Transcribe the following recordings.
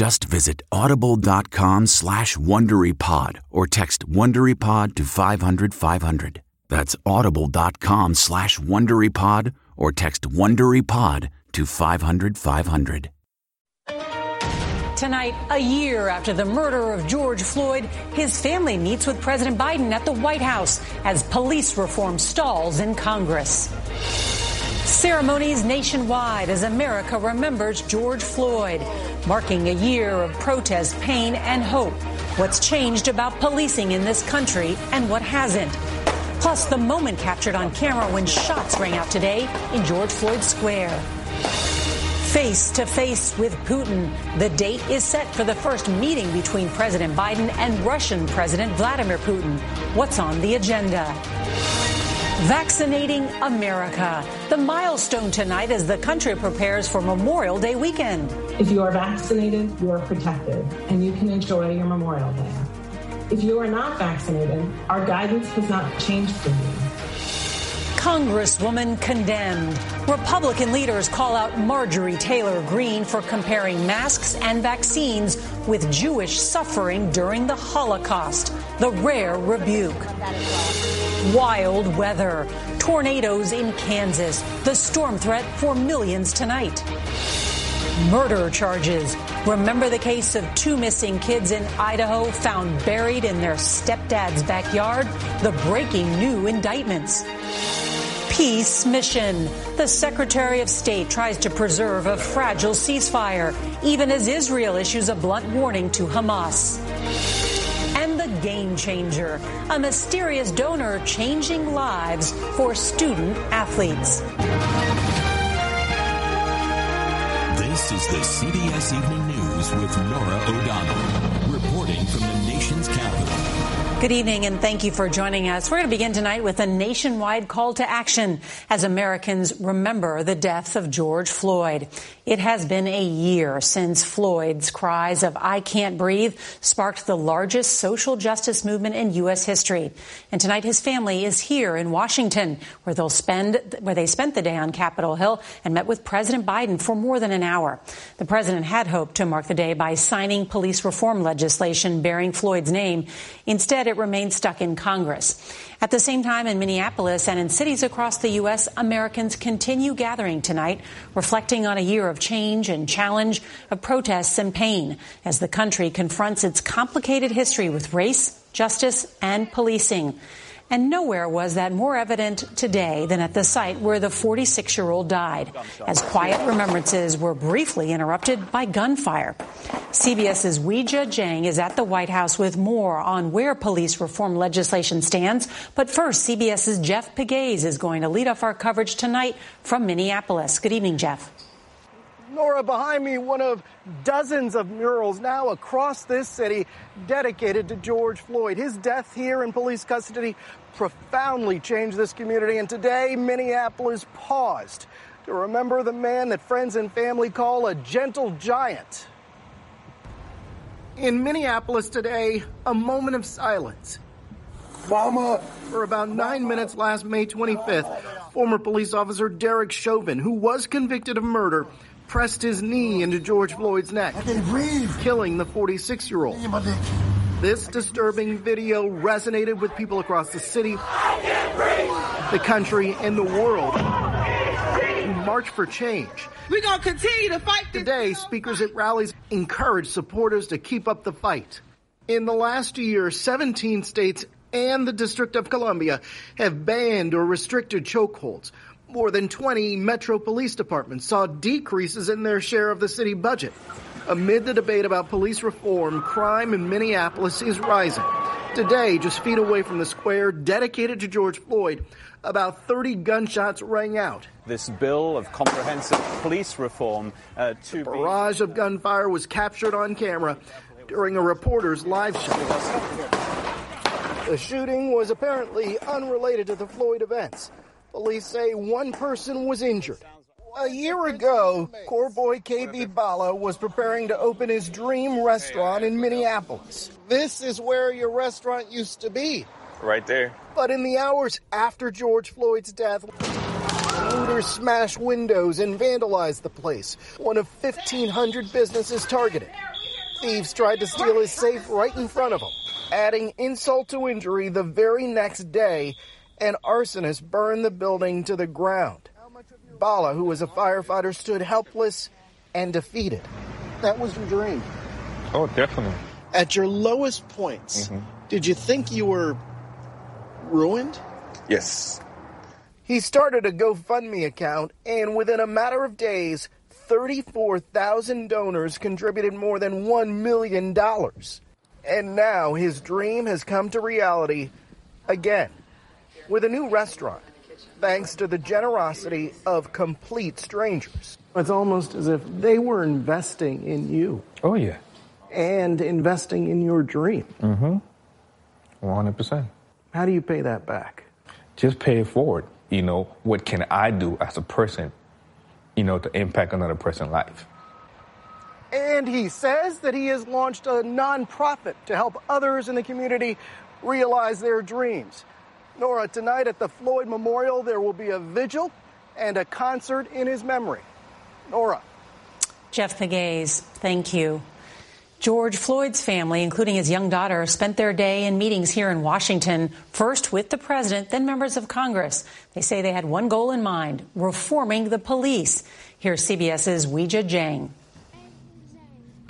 Just visit audible.com slash WonderyPod or text WonderyPod to 500, 500. That's audible.com slash WonderyPod or text WonderyPod to 500, 500. Tonight, a year after the murder of George Floyd, his family meets with President Biden at the White House as police reform stalls in Congress. Ceremonies nationwide as America remembers George Floyd, marking a year of protest, pain, and hope. What's changed about policing in this country and what hasn't. Plus, the moment captured on camera when shots rang out today in George Floyd Square. Face to face with Putin. The date is set for the first meeting between President Biden and Russian President Vladimir Putin. What's on the agenda? Vaccinating America. The milestone tonight as the country prepares for Memorial Day weekend. If you are vaccinated, you are protected, and you can enjoy your Memorial Day. If you are not vaccinated, our guidance has not changed for you. Congresswoman condemned. Republican leaders call out Marjorie Taylor Greene for comparing masks and vaccines with Jewish suffering during the Holocaust. The rare rebuke. Wild weather. Tornadoes in Kansas. The storm threat for millions tonight. Murder charges. Remember the case of two missing kids in Idaho found buried in their stepdad's backyard? The breaking new indictments. Peace mission. The Secretary of State tries to preserve a fragile ceasefire, even as Israel issues a blunt warning to Hamas. And the game changer, a mysterious donor changing lives for student athletes. This is the CBS Evening News with Norah O'Donnell, reporting from the nation's capital. Good evening and thank you for joining us. We're going to begin tonight with a nationwide call to action as Americans remember the death of George Floyd. It has been a year since Floyd's cries of I can't breathe sparked the largest social justice movement in U.S. history. And tonight his family is here in Washington where they'll spend, where they spent the day on Capitol Hill and met with President Biden for more than an hour. The president had hoped to mark the day by signing police reform legislation bearing Floyd's name. Instead, it remained stuck in Congress. At the same time, in Minneapolis and in cities across the U.S., Americans continue gathering tonight, reflecting on a year of change and challenge, of protests and pain, as the country confronts its complicated history with race, justice, and policing. And nowhere was that more evident today than at the site where the 46 year old died, as quiet remembrances were briefly interrupted by gunfire. CBS's Weijia Jiang is at the White House with more on where police reform legislation stands. But first, CBS's Jeff Pegues is going to lead off our coverage tonight from Minneapolis. Good evening, Jeff. Norah, behind me, one of dozens of murals now across this city dedicated to George Floyd. His death here in police custody profoundly changed this community, and today Minneapolis paused to remember the man that friends and family call a gentle giant. In Minneapolis today, a moment of silence. Mama! For about nine minutes last May 25th, former police officer Derek Chauvin, who was convicted of murder, pressed his knee into George Floyd's neck, killing the 46 year old. This disturbing video resonated with people across the city, the country, and the world who march for change. We're going to continue to fight Today, speakers at rallies encourage supporters to keep up the fight. In the last year, 17 states and the District of Columbia have banned or restricted chokeholds. More than 20 metro police departments saw decreases in their share of the city budget. Amid the debate about police reform, crime in Minneapolis is rising. Today, just feet away from the square dedicated to George Floyd, about 30 gunshots rang out. This bill of comprehensive police reform uh, to a barrage of gunfire was captured on camera during a reporter's live show. The shooting was apparently unrelated to the Floyd events. Police say one person was injured. A year ago, Korboi KB Balla was preparing to open his dream restaurant in Minneapolis. This is where your restaurant used to be. Right there. But in the hours after George Floyd's death, looters smashed windows and vandalized the place, one of 1,500 businesses targeted. Thieves tried to steal his safe right in front of him. Adding insult to injury, the very next day, an arsonist burned the building to the ground. Balla, who was a firefighter, stood helpless and defeated. That was your dream. Oh, definitely. At your lowest points, mm-hmm. did you think you were ruined? Yes. He started a GoFundMe account, and within a matter of days, 34,000 donors contributed more than $1 million. And now his dream has come to reality again with a new restaurant, thanks to the generosity of complete strangers. It's almost as if they were investing in you. Oh, yeah. And investing in your dream. Mm hmm. 100%. How do you pay that back? Just pay it forward. You know, what can I do as a person, you know, to impact another person's life? And he says that he has launched a nonprofit to help others in the community realize their dreams. Norah, tonight at the Floyd Memorial, there will be a vigil and a concert in his memory. Norah. Jeff Pegues, thank you. George Floyd's family, including his young daughter, spent their day in meetings here in Washington, first with the president, then members of Congress. They say they had one goal in mind reforming the police. Here's CBS's Weijia Jiang.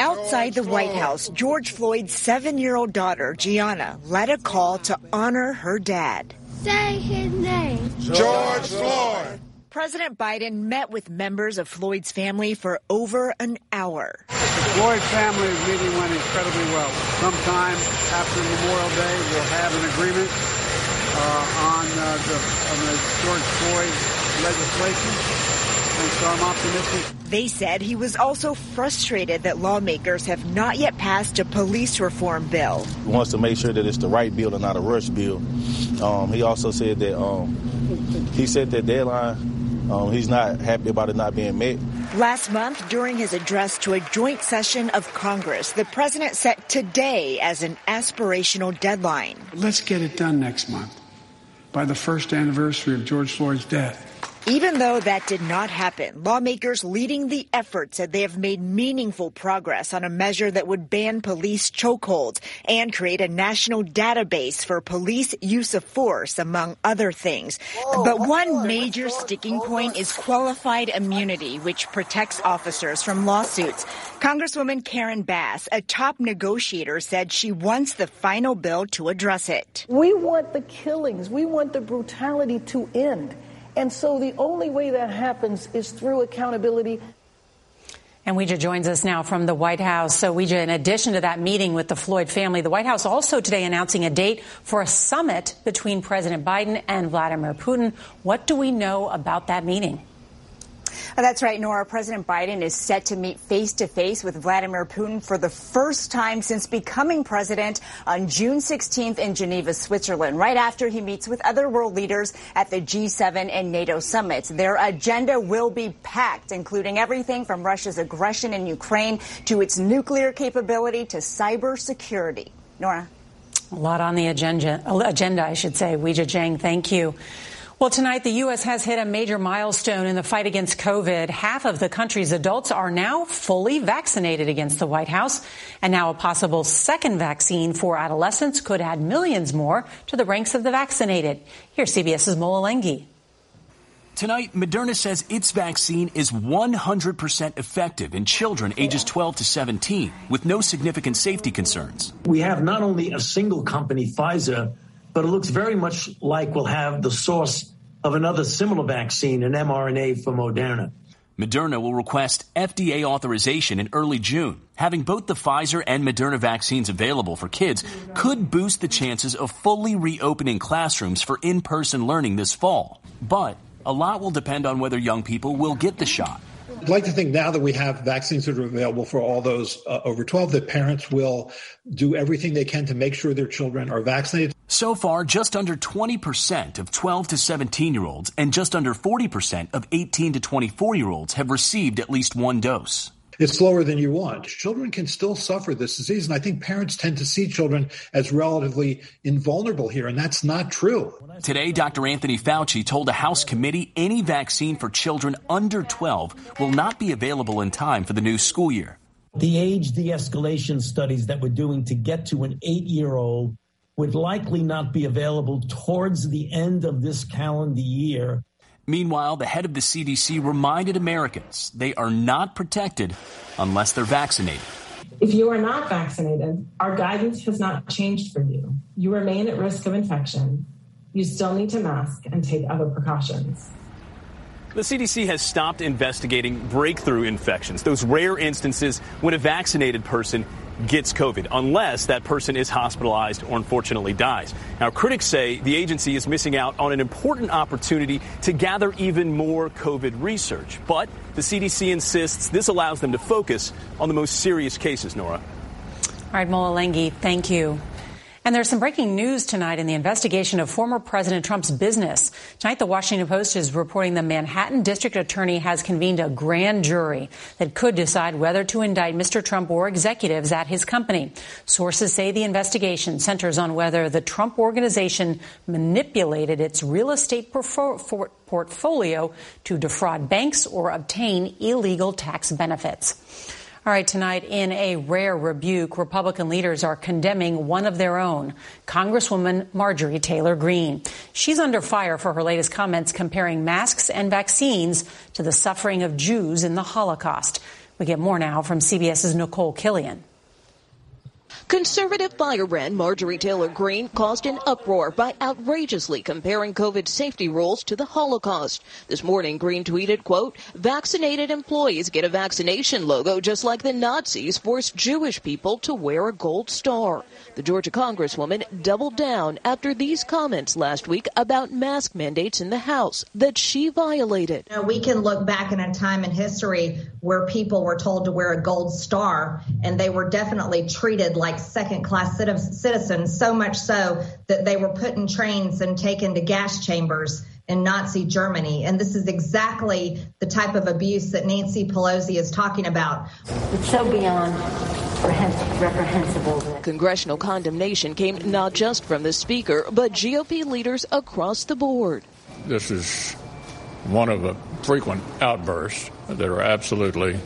Outside the White House, George Floyd's seven year old daughter, Gianna, led a call to honor her dad. Say his name George Floyd. President Biden met with members of Floyd's family for over an hour. The Floyd family's meeting went incredibly well. Sometime after Memorial Day, we'll have an agreement uh, on, uh, the, on the George Floyd legislation and so I'm optimistic. They said he was also frustrated that lawmakers have not yet passed a police reform bill. He wants to make sure that it's the right bill and not a rush bill. Um, he also said that um, he set that deadline. Um, he's not happy about it not being met. Last month, during his address to a joint session of Congress, the president set today as an aspirational deadline. Let's get it done next month by the first anniversary of George Floyd's death. Even though that did not happen, lawmakers leading the effort said they have made meaningful progress on a measure that would ban police chokeholds and create a national database for police use of force, among other things. But one major sticking point is qualified immunity, which protects officers from lawsuits. Congresswoman Karen Bass, a top negotiator, said she wants the final bill to address it. We want the killings, we want the brutality to end. And so the only way that happens is through accountability. And Weijia joins us now from the White House. So, Weijia, in addition to that meeting with the Floyd family, the White House also today announcing a date for a summit between President Biden and Vladimir Putin. What do we know about that meeting? Oh, that's right, Norah. President Biden is set to meet face to face with Vladimir Putin for the first time since becoming president on June 16th in Geneva, Switzerland, right after he meets with other world leaders at the G7 and NATO summits. Their agenda will be packed, including everything from Russia's aggression in Ukraine to its nuclear capability to cybersecurity. Norah. A lot on the agenda, agenda I should say. Weijia Jiang, thank you. Well, tonight the U.S. has hit a major milestone in the fight against COVID. Half of the country's adults are now fully vaccinated against the White House. And now a possible second vaccine for adolescents could add millions more to the ranks of the vaccinated. Here's CBS's Mola Lenghi. Tonight, Moderna says its vaccine is 100% effective in children ages 12 to 17 with no significant safety concerns. We have not only a single company, Pfizer, but it looks very much like we'll have the source of another similar vaccine, an mRNA for Moderna. Moderna will request FDA authorization in early June. Having both the Pfizer and Moderna vaccines available for kids could boost the chances of fully reopening classrooms for in person learning this fall. But a lot will depend on whether young people will get the shot. I'd like to think now that we have vaccines that are available for all those uh, over 12 that parents will do everything they can to make sure their children are vaccinated. So far, just under 20% of 12 to 17 year olds and just under 40% of 18 to 24 year olds have received at least one dose it's slower than you want. Children can still suffer this disease. And I think parents tend to see children as relatively invulnerable here, and that's not true. Today, Dr. Anthony Fauci told a House committee any vaccine for children under 12 will not be available in time for the new school year. The age de escalation studies that we're doing to get to an eight year old would likely not be available towards the end of this calendar year Meanwhile, the head of the CDC reminded Americans they are not protected unless they're vaccinated. If you are not vaccinated, our guidance has not changed for you. You remain at risk of infection. You still need to mask and take other precautions. The CDC has stopped investigating breakthrough infections, those rare instances when a vaccinated person gets COVID, unless that person is hospitalized or unfortunately dies. Now, critics say the agency is missing out on an important opportunity to gather even more COVID research. But the CDC insists this allows them to focus on the most serious cases, Norah. All right, Mola Lenghi, thank you. And there's some breaking news tonight in the investigation of former President Trump's business. Tonight, the Washington Post is reporting the Manhattan District Attorney has convened a grand jury that could decide whether to indict Mr. Trump or executives at his company. Sources say the investigation centers on whether the Trump organization manipulated its real estate portfolio to defraud banks or obtain illegal tax benefits. All right, tonight, in a rare rebuke, Republican leaders are condemning one of their own, Congresswoman Marjorie Taylor Greene. She's under fire for her latest comments comparing masks and vaccines to the suffering of Jews in the Holocaust. We get more now from CBS's Nicole Killion. Conservative firebrand Marjorie Taylor Greene caused an uproar by outrageously comparing COVID safety rules to the Holocaust. This morning, Greene tweeted, quote, vaccinated employees get a vaccination logo just like the Nazis forced Jewish people to wear a gold star. The Georgia Congresswoman doubled down after these comments last week about mask mandates in the House that she violated. We can look back in a time in history where people were told to wear a gold star and they were definitely treated like second class citizens, so much so that they were put in trains and taken to gas chambers in Nazi Germany. And this is exactly the type of abuse that Nancy Pelosi is talking about. It's so beyond reprehensible. Congressional condemnation came not just from the Speaker, but GOP leaders across the board. This is one of the frequent outbursts that are absolutely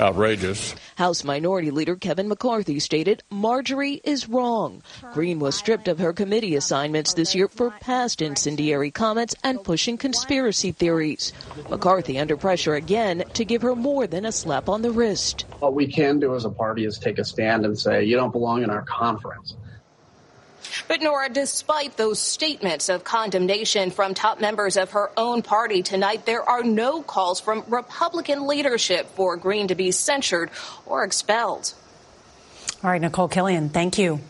outrageous. House Minority Leader Kevin McCarthy stated Marjorie is wrong. Greene was stripped of her committee assignments this year for past incendiary comments and pushing conspiracy theories. McCarthy under pressure again to give her more than a slap on the wrist. What we can do as a party is take a stand and say, you don't belong in our conference. But Norah, despite those statements of condemnation from top members of her own party tonight, there are no calls from Republican leadership for Greene to be censured or expelled. All right, Nicole Killion, thank you.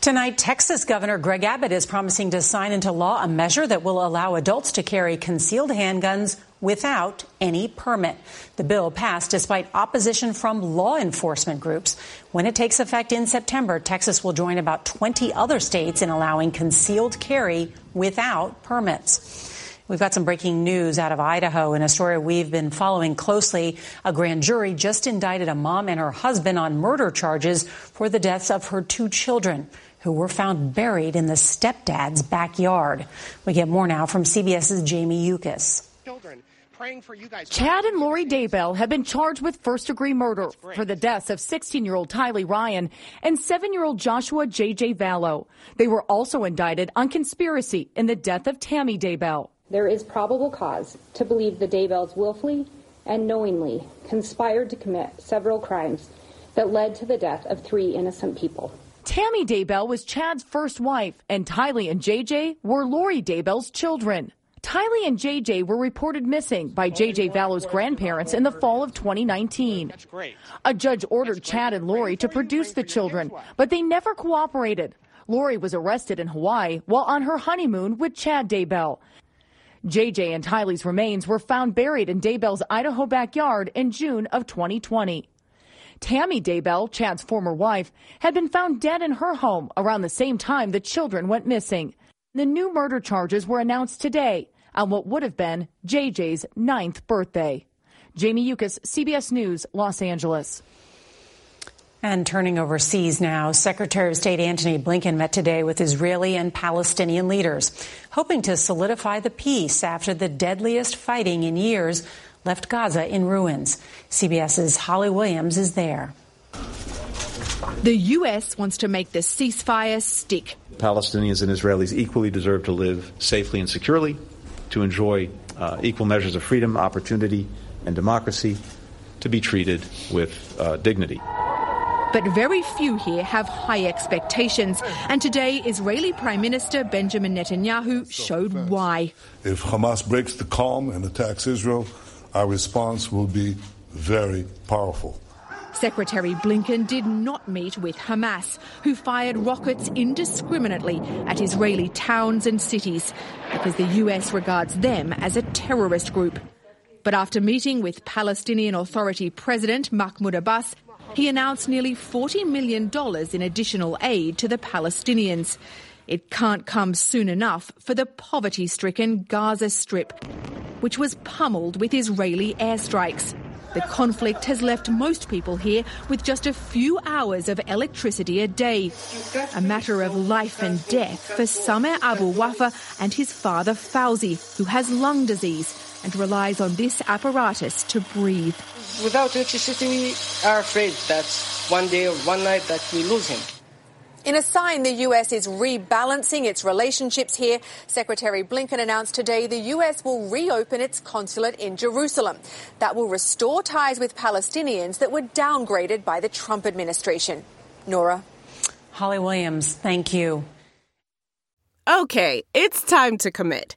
Tonight, Texas Governor Greg Abbott is promising to sign into law a measure that will allow adults to carry concealed handguns without any permit. The bill passed despite opposition from law enforcement groups. When it takes effect in September, Texas will join about 20 other states in allowing concealed carry without permits. We've got some breaking news out of Idaho in a story we've been following closely. A grand jury just indicted a mom and her husband on murder charges for the deaths of her two children who were found buried in the stepdad's backyard. We get more now from CBS's Jamie Yuccas. Chad and Lori Daybell have been charged with first degree murder for the deaths of 16 year old Tylee Ryan and 7 year old Joshua J.J. Vallow. They were also indicted on conspiracy in the death of Tammy Daybell. There is probable cause to believe the Daybells willfully and knowingly conspired to commit several crimes that led to the death of three innocent people. Tammy Daybell was Chad's first wife, and Tylee and JJ were Lori Daybell's children. Tylee and JJ were reported missing by JJ Vallow's grandparents in the fall of 2019. A judge ordered Chad and Lori to produce the children, but they never cooperated. Lori was arrested in Hawaii while on her honeymoon with Chad Daybell. JJ and Tylee's remains were found buried in Daybell's Idaho backyard in June of 2020. Tammy Daybell, Chad's former wife, had been found dead in her home around the same time the children went missing. The new murder charges were announced today on what would have been JJ's ninth birthday. Jamie Yuccas, CBS News, Los Angeles. And turning overseas now, Secretary of State Antony Blinken met today with Israeli and Palestinian leaders, hoping to solidify the peace after the deadliest fighting in years left Gaza in ruins. CBS's Holly Williams is there. The U.S. wants to make the ceasefire stick. Palestinians and Israelis equally deserve to live safely and securely, to enjoy uh, equal measures of freedom, opportunity, and democracy, to be treated with uh, dignity. But very few here have high expectations. And today, Israeli Prime Minister Benjamin Netanyahu showed why. If Hamas breaks the calm and attacks Israel, our response will be very powerful. Secretary Blinken did not meet with Hamas, who fired rockets indiscriminately at Israeli towns and cities because the US regards them as a terrorist group. But after meeting with Palestinian Authority President Mahmoud Abbas, he announced nearly $40 million in additional aid to the Palestinians. It can't come soon enough for the poverty stricken Gaza Strip, which was pummeled with Israeli airstrikes. The conflict has left most people here with just a few hours of electricity a day. A matter of life and death for Samer Abu Wafa and his father Fauzi, who has lung disease and relies on this apparatus to breathe. Without electricity, we are afraid that one day or one night that we lose him. In a sign the U.S. is rebalancing its relationships here, Secretary Blinken announced today the U.S. will reopen its consulate in Jerusalem. That will restore ties with Palestinians that were downgraded by the Trump administration. Norah. Holly Williams, thank you. Okay, it's time to commit.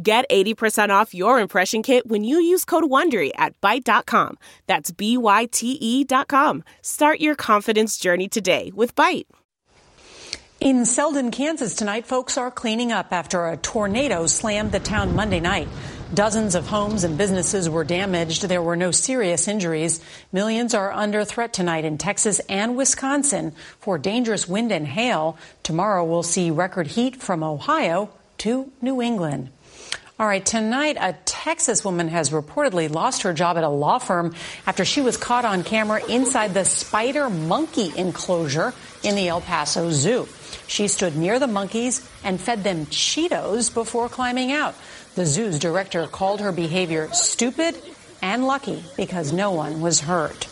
Get 80% off your impression kit when you use code WONDERY at Byte.com. That's B-Y-T-E dot com. Start your confidence journey today with Byte. In Selden, Kansas tonight, folks are cleaning up after a tornado slammed the town Monday night. Dozens of homes and businesses were damaged. There were no serious injuries. Millions are under threat tonight in Texas and Wisconsin for dangerous wind and hail. Tomorrow we'll see record heat from Ohio to New England. All right, tonight, a Texas woman has reportedly lost her job at a law firm after she was caught on camera inside the spider monkey enclosure in the El Paso Zoo. She stood near the monkeys and fed them Cheetos before climbing out. The zoo's director called her behavior stupid and lucky because no one was hurt.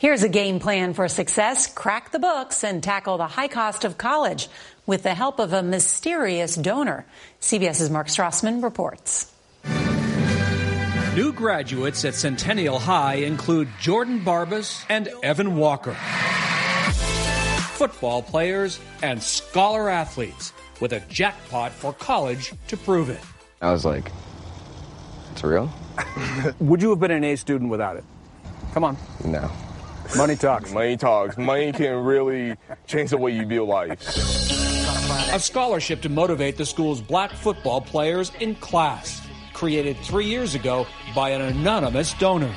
Here's a game plan for success. Crack the books and tackle the high cost of college with the help of a mysterious donor. CBS's Mark Strassman reports. New graduates at Centennial High include Jordan Barbas and Evan Walker. Football players and scholar athletes with a jackpot for college to prove it. I was like, it's real? Would you have been an A student without it? Come on. No. Money talks. Money talks. Money can really change the way you view life. A scholarship to motivate the school's black football players in class, created three years ago by an anonymous donor.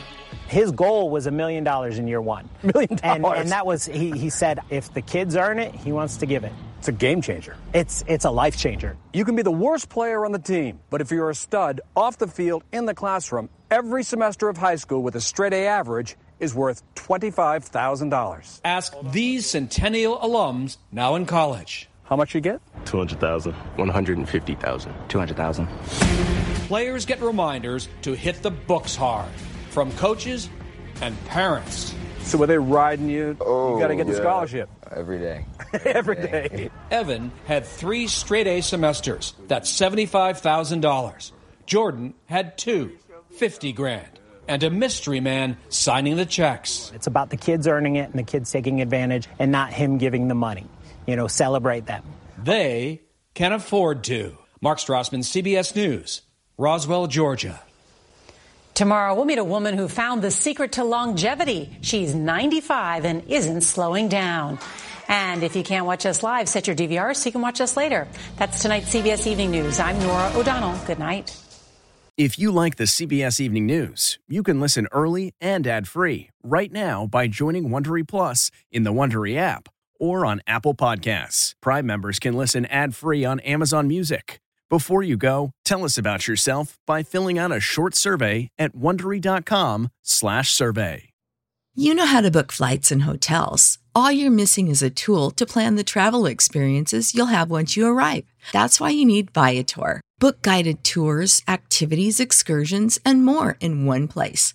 His goal was a million dollars in year one. Million And, dollars. and that was, he, he said, if the kids earn it, he wants to give it. It's a game changer. It's, it's a life changer. You can be the worst player on the team, but if you're a stud off the field in the classroom, every semester of high school with a straight A average is worth $25,000. Ask these Centennial alums now in college. How much you get? 200,000. 150,000. 200,000. Players get reminders to hit the books hard from coaches and parents. So were they riding you? Oh, you got to get the scholarship. Every day. Every day. Evan had three straight A semesters. That's $75,000. Jordan had two, 50 grand. And a mystery man signing the checks. It's about the kids earning it and the kids taking advantage and not him giving the money. You know, celebrate them. They can afford to. Mark Strassman, CBS News, Roswell, Georgia. Tomorrow, we'll meet a woman who found the secret to longevity. She's 95 and isn't slowing down. And if you can't watch us live, set your DVR so you can watch us later. That's tonight's CBS Evening News. I'm Norah O'Donnell. Good night. If you like the CBS Evening News, you can listen early and ad-free right now by joining Wondery Plus in the Wondery app or on Apple Podcasts. Prime members can listen ad-free on Amazon Music. Before you go, tell us about yourself by filling out a short survey at wondery.com/survey. You know how to book flights and hotels. All you're missing is a tool to plan the travel experiences you'll have once you arrive. That's why you need Viator. Book guided tours, activities, excursions, and more in one place